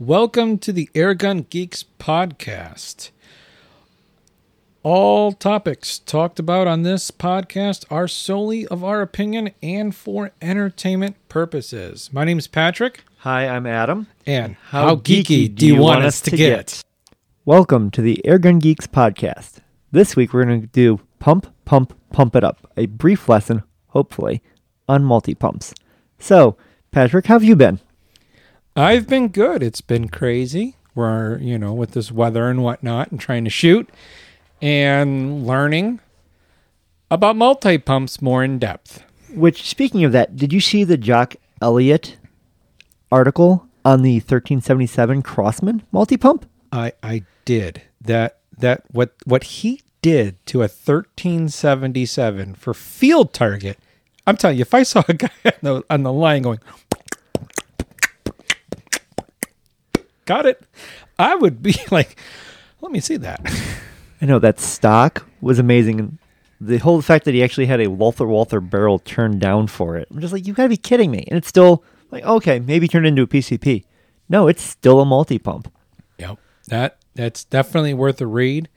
Welcome to the Airgun Geeks podcast. All topics talked about on this podcast are solely of our opinion and for entertainment purposes. My name is Patrick, Hi, I'm Adam. and how, geeky, do you want us to get? Welcome to the Airgun Geeks podcast. This week we're going to do Pump, Pump, Pump It Up, a brief lesson, hopefully, on multi pumps. So, Patrick, how have you been? I've been good. It's been crazy. We're, you know, with this weather and whatnot and trying to shoot and learning about multi pumps more in depth. Which, speaking of that, did you see the Jock Elliott article on the 1377 Crosman multi pump? I I did that that what what he did to a 1377 for field target. I'm telling you, if I saw a guy on the, on the line going, got it, I would be like, let me see that. I know that stock was amazing. The whole fact that he actually had a Walther Walther barrel turned down for it. I'm just like, you gotta be kidding me. And it's still like, okay, maybe turned into a PCP. No, it's still a multi pump. Yep, that that's definitely worth a read.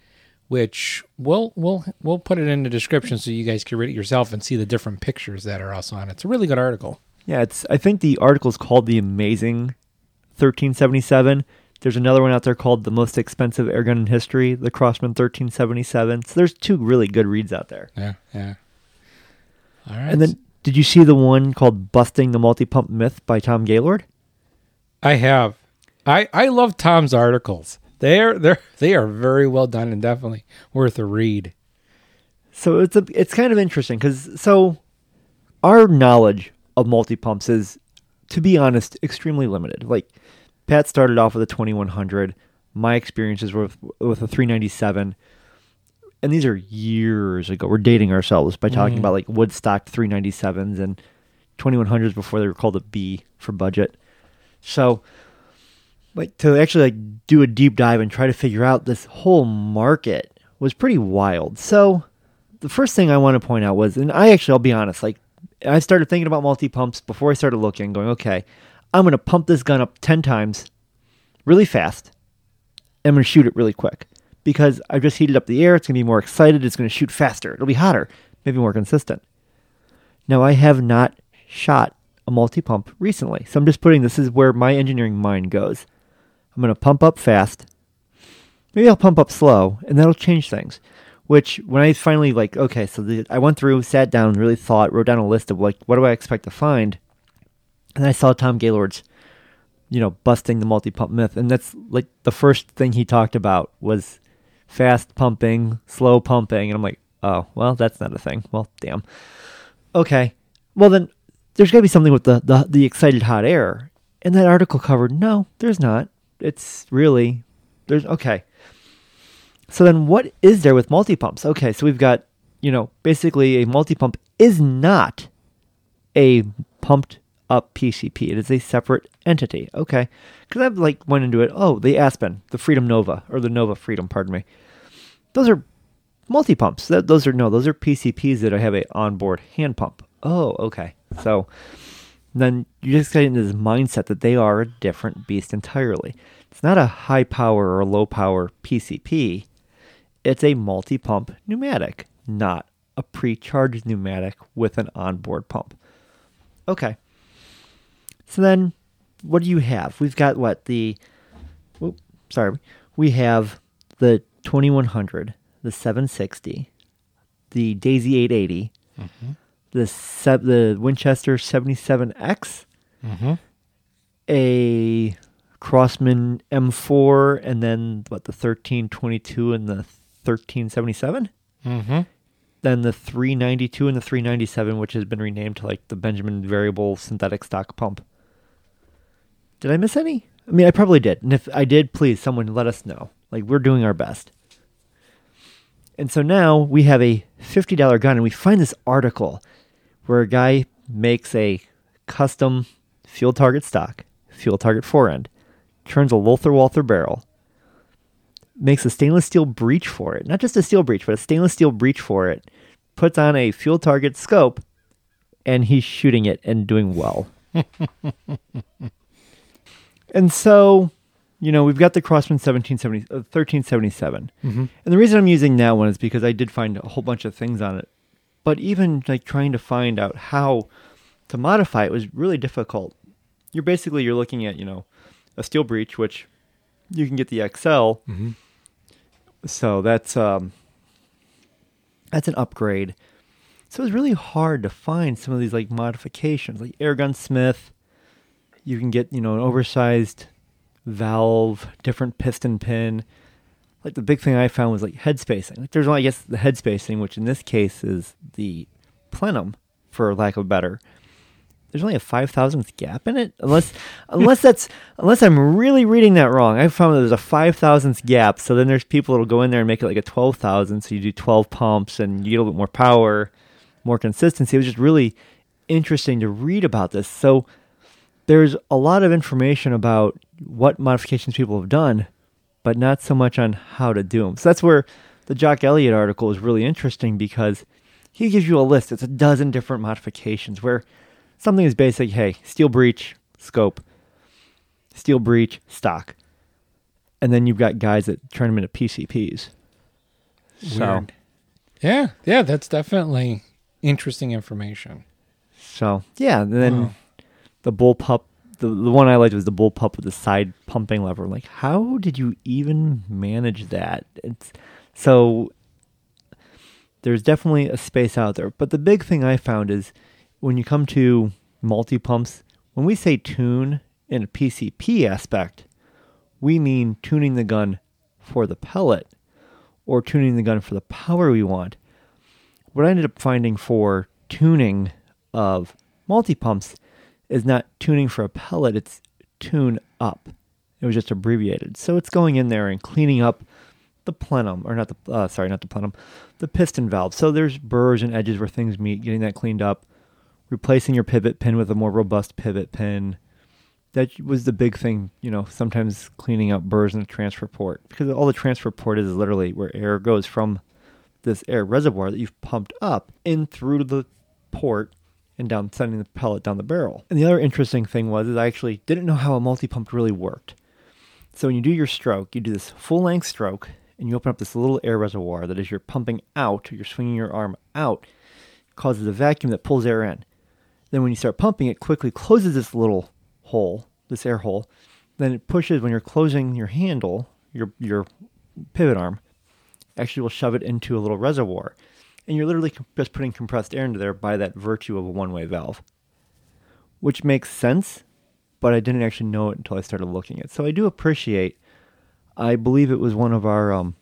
Which we'll we'll we'll put it in the description so you guys can read it yourself and see the different pictures that are also on it. It's a really good article. Yeah, it's I think the article is called The Amazing 1377. There's another one out there called The Most Expensive Airgun in History, the Crosman 1377. So there's two really good reads out there. Yeah, yeah. All right. And then did you see the one called Busting the Multi Pump Myth by Tom Gaylord? I have. I I love Tom's articles. They're they're they are very well done and definitely worth a read. So it's a it's kind of interesting because so our knowledge of multi pumps is, to be honest, extremely limited. Like Pat started off with a 2100. My experiences were with, with a 397, and these are years ago. We're dating ourselves by talking Mhm. about like Woodstock 397s and 2100s before they were called a B for budget. So like to actually like do a deep dive and try to figure out this whole market was pretty wild. So the first thing I want to point out was, and I actually, I'll be honest, like I started thinking about multi pumps before I started looking, going, okay, I'm to pump this gun up 10 times really fast. and I'm to shoot it really quick because I've just heated up the air. It's to be more excited. It's to shoot faster. It'll be hotter, maybe more consistent. Now, I have not shot a multi pump recently. So I'm just putting this is where my engineering mind goes. I'm going to pump up fast. Maybe I'll pump up slow, and that'll change things. Which, when I finally like, okay, so the, I went through, sat down, really thought, wrote down a list of like, what do I expect to find, and I saw Tom Gaylord's, you know, busting the multi-pump myth, and that's like the first thing he talked about was fast pumping, slow pumping, and I'm like, oh, well, that's not a thing. Well, damn. Okay, well then, there's got to be something with the, the the excited hot air, and that article covered. No, there's not. It's really there's okay. So then what is there with multi-pumps? Okay, so we've got, you know, basically a multi-pump is not a pumped up PCP. It is a separate entity. Okay. Cuz I've like went into it. Oh, the Aspen, the Freedom Nova or the Nova Freedom, pardon me. Those are multi-pumps. That, those are no, those are PCPs that I have a onboard hand pump. Oh, okay. So then you just get into this mindset that they are a different beast entirely. It's not a high power or low power PCP. It's a multi pump pneumatic, not a pre charged pneumatic with an onboard pump. Okay. So then what do you have? We've got what? The. Whoop, sorry. We have the 2100, the 760, the Daisy 880, mm-hmm. The, se- the Winchester 77X, Mm-hmm. a Crosman M4, and then what the 1322 and the 1377. Mm-hmm. Then the 392 and the 397, which has been renamed to like the Benjamin Variable Synthetic Stock Pump. Did I miss any? I mean, I probably did. And if I did, please, someone let us know. Like, we're doing our best. And so now we have a $50 gun, and we find this article where a guy makes a custom field target stock, field target forend, turns a Lothar Walther barrel, makes a stainless steel breech for it, not just a steel breech, but a stainless steel breech for it, puts on a field target scope, and he's shooting it and doing well. and so, you know, we've got the Crosman 1770, uh, 1377. Mm-hmm. And the reason I'm using that one is because I did find a whole bunch of things on it. But even like trying to find out how to modify it was really difficult. You're basically you're looking at, you know, a steel breech which you can get the XL. Mm-hmm. So that's um that's an upgrade. So it's really hard to find some of these like modifications, like Airgun Smith. You can get, you know, an oversized valve, different piston pin. Like the big thing I found was like head spacing. Like there's only, I guess, the head spacing, which in this case is the plenum, for lack of a better. There's only a five thousandth gap in it, unless unless that's unless I'm really reading that wrong. I found that there's a five thousandth gap. So then there's people that'll go in there and make it like a twelve thousand. So you do twelve pumps and you get a little bit more power, more consistency. It was just really interesting to read about this. So there's a lot of information about what modifications people have done, but not so much on how to do them. So that's where the Jock Elliott article is really interesting because he gives you a list. It's a dozen different modifications where something is basic. Hey, steel breech, scope, steel breech, stock. And then you've got guys that turn them into PCPs. So, Weird. Yeah, yeah, that's definitely interesting information. so yeah. And then Wow. the bull pup the, the one I liked was the bull pup with the side pumping lever. Like, how did you even manage that? It's so there's definitely a space out there. But the big thing I found is when you come to multi pumps, when we say tune in a PCP aspect, we mean tuning the gun for the pellet or tuning the gun for the power we want. What I ended up finding for tuning of multi pumps is not tuning for a pellet, it's tune up. It was just abbreviated. So it's going in there and cleaning up the plenum, or not the, uh, sorry, not the plenum, the piston valve. So there's burrs and edges where things meet, getting that cleaned up, replacing your pivot pin with a more robust pivot pin. That was the big thing, you know, sometimes cleaning up burrs in the transfer port. Because all the transfer port is literally where air goes from this air reservoir that you've pumped up in through the port and down sending the pellet down the barrel. And the other interesting thing was is I actually didn't know how a multi-pump really worked. So when you do your stroke, you do this full length stroke and you open up this little air reservoir that as you're pumping out, you're swinging your arm out, causes a vacuum that pulls air in. Then when you start pumping, it quickly closes this little hole, this air hole. Then it pushes when you're closing your handle, your your pivot arm, actually will shove it into a little reservoir. And you're literally just putting compressed air into there by that virtue of a one-way valve. Which makes sense, but I didn't actually know it until I started looking at it. So I do appreciate I believe it was one of our um,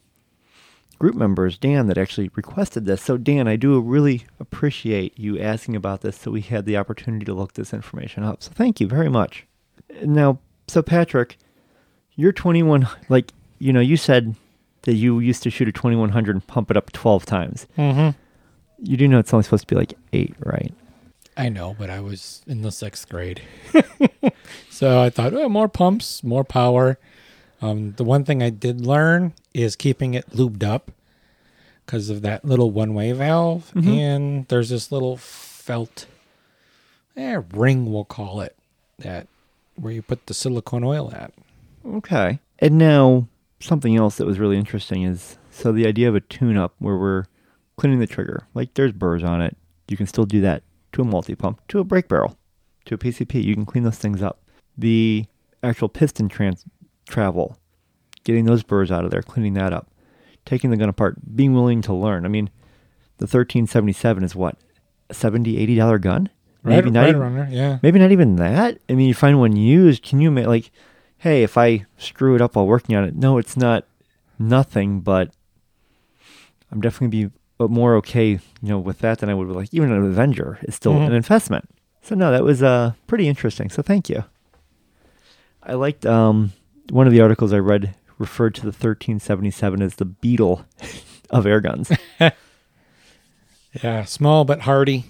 group members, Dan, that actually requested this. So, Dan, I do really appreciate you asking about this so we had the opportunity to look this information up. So, thank you very much. Now, so Patrick, you're 21, like, you know, you said that you used to shoot a 2100 and pump it up 12 times. Mm-hmm. You do know it's only supposed to be like eight, right? I know, but I was in the sixth grade. so I thought, oh, more pumps, more power. Um, the one thing I did learn is keeping it lubed up because of that little one way valve. Mhm. And there's this little felt eh, ring, we'll call it, that where you put the silicone oil at. Okay. And now something else that was really interesting is so the idea of a tune up where we're cleaning the trigger, like there's burrs on it. You can still do that to a multi pump, to a brake barrel, to a PCP. You can clean those things up. The actual piston trans travel, getting those burrs out of there, cleaning that up, taking the gun apart, being willing to learn. I mean, the 1377 is what? A 70 80 dollar gun? Right, not right even- there, yeah. maybe not even that. I mean, you find one used. Can you make like, hey, if I screw it up while working on it? No, it's not nothing, but I'm definitely be more okay, you know, with that than I would with like even an Avenger is still Mhm. an investment. So no, that was uh pretty interesting. So thank you. I liked um one of the articles I read referred to the 1377 as the Beetle of air guns. Yeah, small but hardy.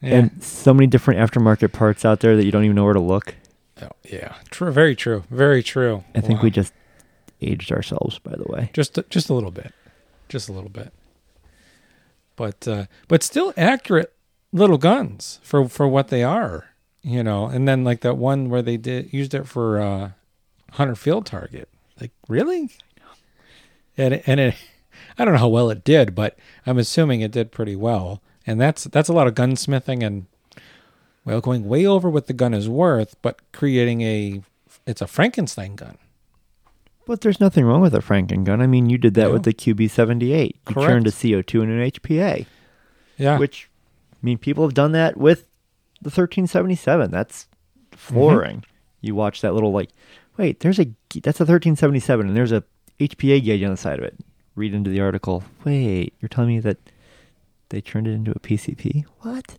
Yeah. And so many different aftermarket parts out there that you don't even know where to look. Oh, yeah, true. Very true. Very true. I think Wow. we just aged ourselves, by the way. just just a little bit, just a little bit. But uh, but still accurate little guns for for what they are. you know, and then like that one where they did used it for uh, hunter field target. Like really? And it, and it, I don't know how well it did, but I'm assuming it did pretty well. And that's that's a lot of gunsmithing and well, going way over what the gun is worth, but creating a it's a Frankenstein gun. But there's nothing wrong with a Franken gun. I mean, you did that Yeah. with the QB78. You Correct. turned a CO2 into an HPA, Yeah, which, I mean, people have done that with the 1377. That's flooring. Mm-hmm. You watch that little, like, wait, there's a, that's a 1377, and there's a HPA gauge on the side of it. Read into the article. Wait, you're telling me that they turned it into a PCP? What?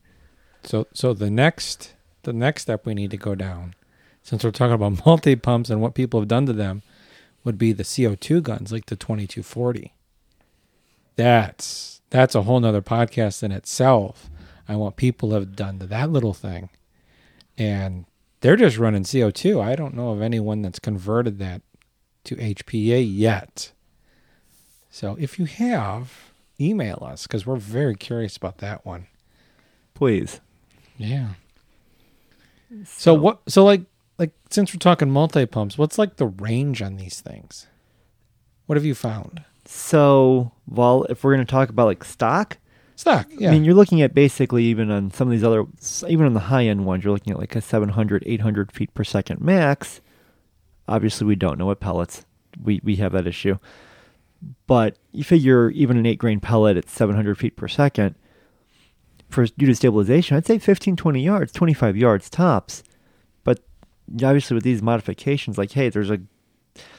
So so the next the next step we need to go down, since we're talking about multi pumps and what people have done to them, would be the CO2 guns like the 2240. That's that's a whole nother podcast in itself. I want people have done to that little thing. And they're just running CO2. I don't know of anyone that's converted that to HPA yet. So if you have, email us because we're very curious about that one. Please. Yeah. So what? So like like since we're talking multi pumps, what's like the range on these things? What have you found? So, well, if we're going to talk about like stock, Stock. Yeah. I mean, you're looking at basically even on some of these other, even on the high end ones, you're looking at like a 700, 800 feet per second max. Obviously, we don't know what pellets. We we have that issue, but you figure even an eight grain pellet at 700 feet per second for due to stabilization, I'd say 15, 20 yards, 25 yards tops. But obviously, with these modifications, like hey, there's a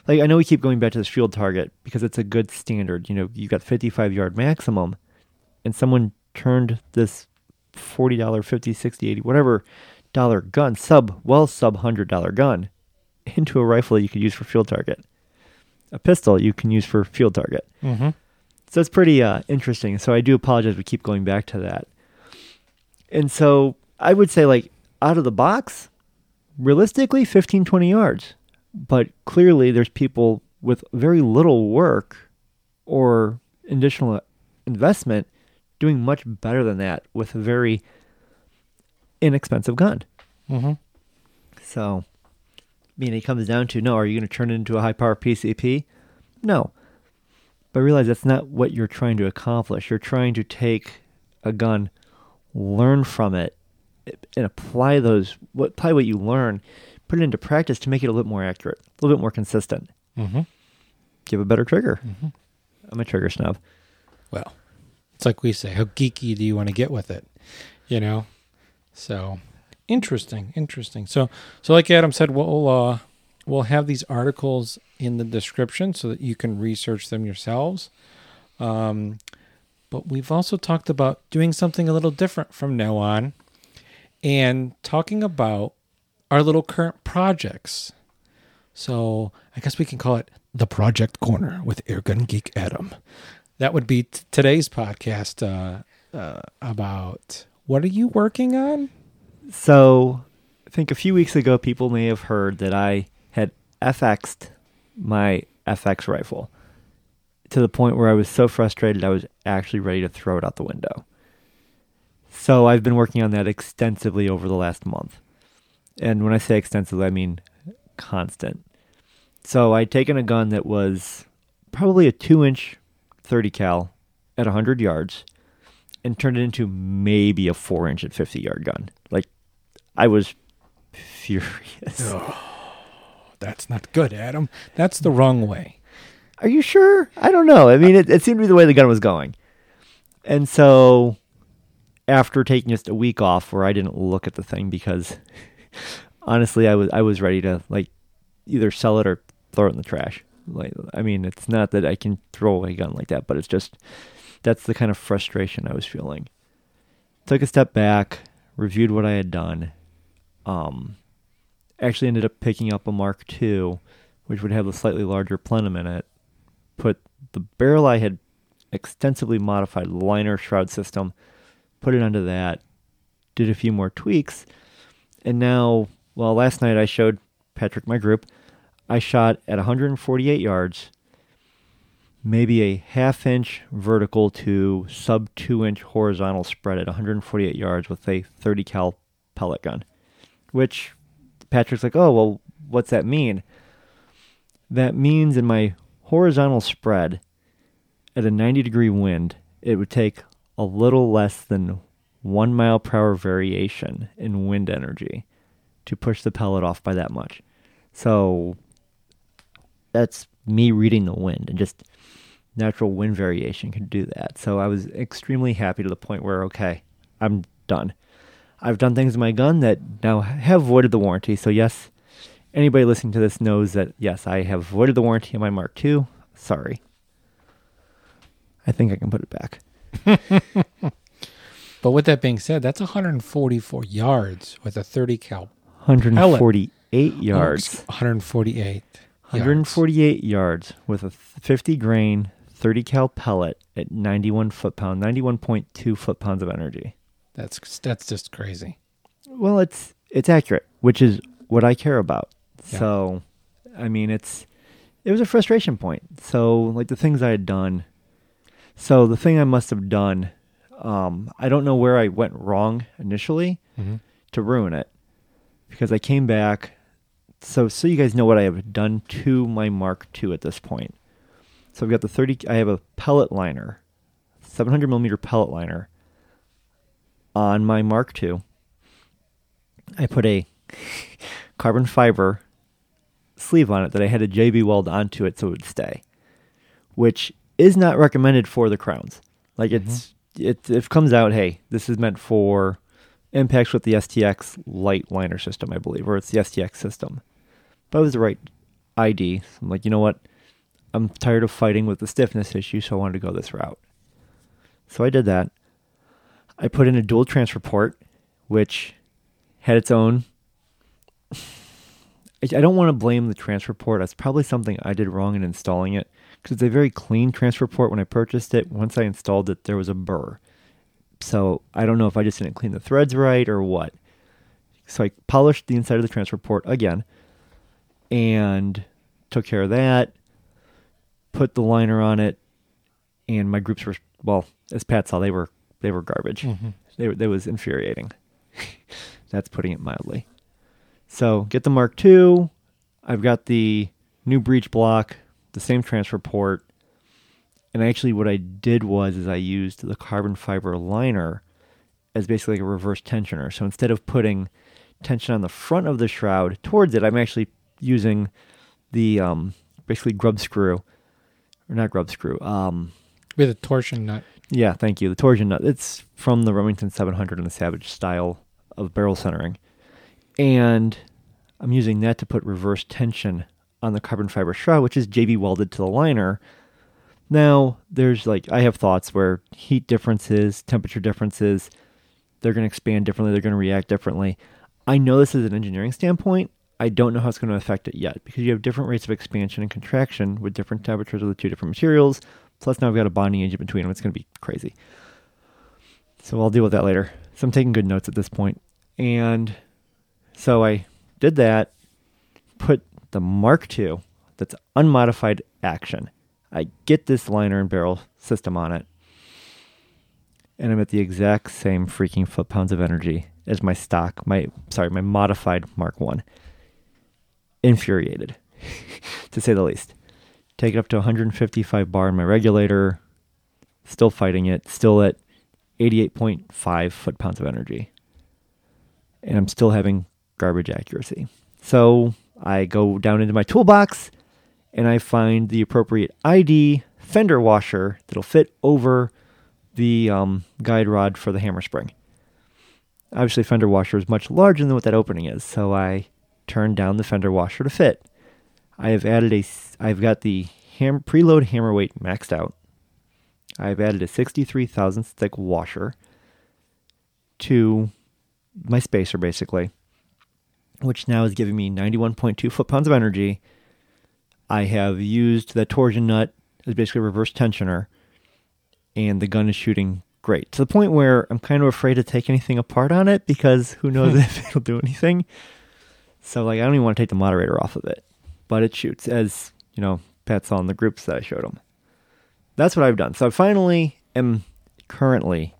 like I know we keep going back to this field target because it's a good standard. You know, you've got 55 yard maximum and someone turned this $40, 50 60 80 whatever dollar gun, sub, well, sub $100 gun, into a rifle that you could use for field target. A pistol you can use for field target. mm-hmm. So it's pretty uh, interesting. So I do apologize. We keep going back to that. And so I would say, like, out of the box, realistically, 15, 20 yards. But clearly, there's people with very little work or additional investment doing much better than that with a very inexpensive gun. Mm-hmm. So, I mean, it comes down to no, are you going to turn it into a high power PCP? No. But realize that's not what you're trying to accomplish. You're trying to take a gun, learn from it, and apply those, what, apply what you learn, put it into practice to make it a little bit more accurate, a little bit more consistent. Mm-hmm. Give a better trigger. Mhm. I'm a trigger snob. Well, it's like we say, how geeky do you want to get with it? You know? So interesting, interesting. So so like Adam said, we'll uh we'll have these articles in the description so that you can research them yourselves. Um but we've also talked about doing something a little different from now on and talking about our little current projects. So I guess we can call it the Project Corner with Airgun Geek Adam. That would be t- today's podcast uh, uh, about what are you working on? So, I think a few weeks ago, people may have heard that I had FX'd my FX rifle to the point where I was so frustrated I was actually ready to throw it out the window. So, I've been working on that extensively over the last month. And when I say extensively, I mean constant. So, I'd taken a gun that was probably a 2 inch 30 cal at 100 yards and turned it into maybe a 4 inch at 50 yard gun. Like, I was furious. Oh, That's not good, Adam. That's the wrong way. Are you sure? I don't know. I mean, it, it seemed to be the way the gun was going. And so, after taking just a week off where I didn't look at the thing because honestly, I was I was ready to like either sell it or throw it in the trash. Like, I mean, it's not that I can throw away a gun like that, but it's just that's the kind of frustration I was feeling. Took a step back, reviewed what I had done. Um, actually ended up picking up a Mark II, which would have a slightly larger plenum in it. Put the barrel I had extensively modified liner shroud system, put it under that, did a few more tweaks, and now, well, last night I showed Patrick my group. I shot at 148 yards, maybe a half inch vertical to sub two inch horizontal spread at 148 yards with a 30 cal pellet gun. which Patrick's like, oh, well, what's that mean? That means in my horizontal spread at a 90 degree wind, it would take a little less than one mile per hour variation in wind energy to push the pellet off by that much. So that's me reading the wind and just natural wind variation can do that. So I was extremely happy to the point where, okay, I'm done. I've done things in my gun that now have voided the warranty. So, yes, anybody listening to this knows that, yes, I have voided the warranty on my Mark II. Sorry. I think I can put it back. But with that being said, that's 144 yards with a 30 cal. 148 Oh, yards. 148. yards. 148 yards with a 50 grain 30 cal pellet at 91 foot pound, 91.2 foot pounds of energy. That's that's just crazy. Well, it's it's accurate, which is what I care about. Yeah. So, I mean, it's it was a frustration point. So, like the things I had done. So the thing I must have done, um, I don't know where I went wrong initially Mm-hmm. to ruin it, because I came back. So, so you guys know what I have done to my Mark II at this point. So I've got the 30. I have a pellet liner, 700 millimeter pellet liner on my Mark II. I put a carbon fiber sleeve on it that I had a JB weld onto it so it would stay, which is not recommended for the crowns. Like it's mm-hmm. it it comes out, hey, this is meant for impacts with the STX light liner system, I believe, or it's the STX system. But it was the right ID. So I'm like, you know what? I'm tired of fighting with the stiffness issue, so I wanted to go this route. So I did that. I put in a dual transfer port, which had its own. I don't want to blame the transfer port. That's probably something I did wrong in installing it because it's a very clean transfer port. When I purchased it, once I installed it, there was a burr. So I don't know if I just didn't clean the threads right or what. So I polished the inside of the transfer port again and took care of that. Put the liner on it, and my groups were well, as Pat saw, they were they were garbage. Mhm. They were, that was infuriating. That's putting it mildly. So get the Mark II. I've got the new breech block, the same transfer port, and actually what I did was is I used the carbon fiber liner as basically like a reverse tensioner. So instead of putting tension on the front of the shroud towards it, I'm actually using the um, basically grub screw, or not grub screw. Um, With a torsion nut. yeah, thank you. The torsion nut. It's from the Remington 700 and the Savage style of barrel centering. And I'm using that to put reverse tension on the carbon fiber shroud, which is JB welded to the liner. Now, there's like, I have thoughts where heat differences, temperature differences, they're going to expand differently, they're going to react differently. I know this is an engineering standpoint. I don't know how it's going to affect it yet because you have different rates of expansion and contraction with different temperatures of the two different materials. Plus, now I've got a bonding agent between them. It's going to be crazy. So I'll deal with that later. So I'm taking good notes at this point. And so I did that, put the Mark II, that's unmodified action. I get this liner and barrel system on it. And I'm at the exact same freaking foot pounds of energy as my stock, my sorry, my modified Mark One. Infuriated, to say the least. Take it up to 155 bar in my regulator. Still fighting it. Still at 88.5 foot pounds of energy. And I'm still having garbage accuracy. So I go down into my toolbox and I find the appropriate ID fender washer that'll fit over the um, guide rod for the hammer spring. Obviously, fender washer is much larger than what that opening is, so I turn down the fender washer to fit. I have added a, I've got the ham, preload hammer weight maxed out. I've added a 63 thousandths thick washer to my spacer basically, which now is giving me 91.2 foot pounds of energy. I have used the torsion nut as basically a reverse tensioner, and the gun is shooting great to the point where I'm kind of afraid to take anything apart on it because who knows if it'll do anything. So like I don't even want to take the moderator off of it, but it shoots as you know Pat saw in the groups that I showed him. That's what I've done. So I finally am currently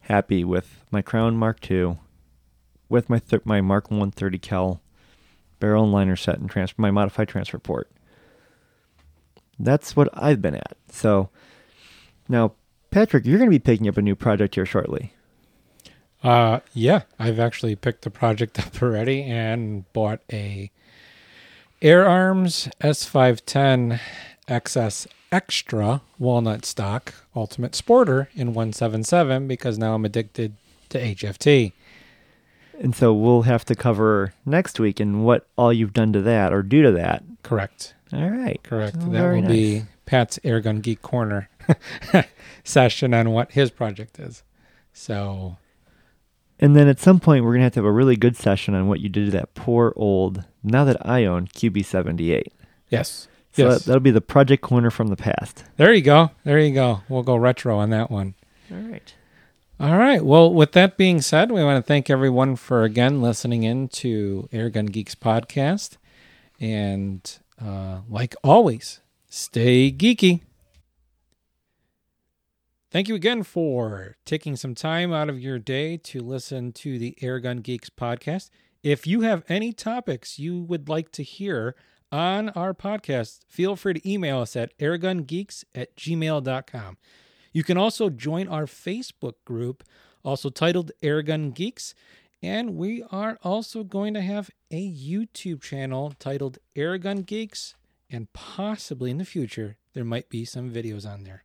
happy with my Crown Mark II with my th- my Mark 130 cal barrel and liner set and transfer my modified transfer port. That's what I've been at. So now, Patrick, you're going to be picking up a new project here shortly. Uh, yeah, I've actually picked the project up already and bought a Air Arms S510 XS Extra walnut stock Ultimate Sporter in 177 because now I'm addicted to HFT. And so we'll have to cover next week and what all you've done to that or do to that. Correct. All right. Correct. Oh, that will be Pat's Airgun Geek Corner session on what his project is. So, And then at some point, we're going to have to have a really good session on what you did to that poor old, now that I own QB78. yes. So yes. that, that'll be the project corner from the past. there you go. There you go. We'll go retro on that one. All right. All right. Well, with that being said, we want to thank everyone for again listening in to Airgun Geeks podcast. And uh, like always, stay geeky. Thank you again for taking some time out of your day to listen to the Airgun Geeks podcast. If you have any topics you would like to hear on our podcast, feel free to email us at airgungeeks at gmail.com. You can also join our Facebook group, also titled Airgun Geeks. And we are also going to have a YouTube channel titled Airgun Geeks. And possibly in the future, there might be some videos on there.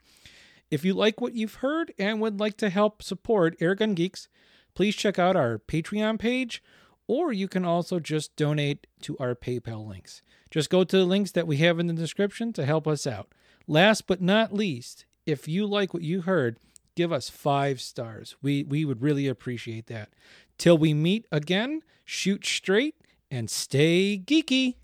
If you like what you've heard and would like to help support Airgun Geeks, please check out our Patreon page, or you can also just donate to our PayPal links. Just go to the links that we have in the description to help us out. Last but not least, if you like what you heard, give us five stars. We we would really appreciate that. Till we meet again, shoot straight and stay geeky.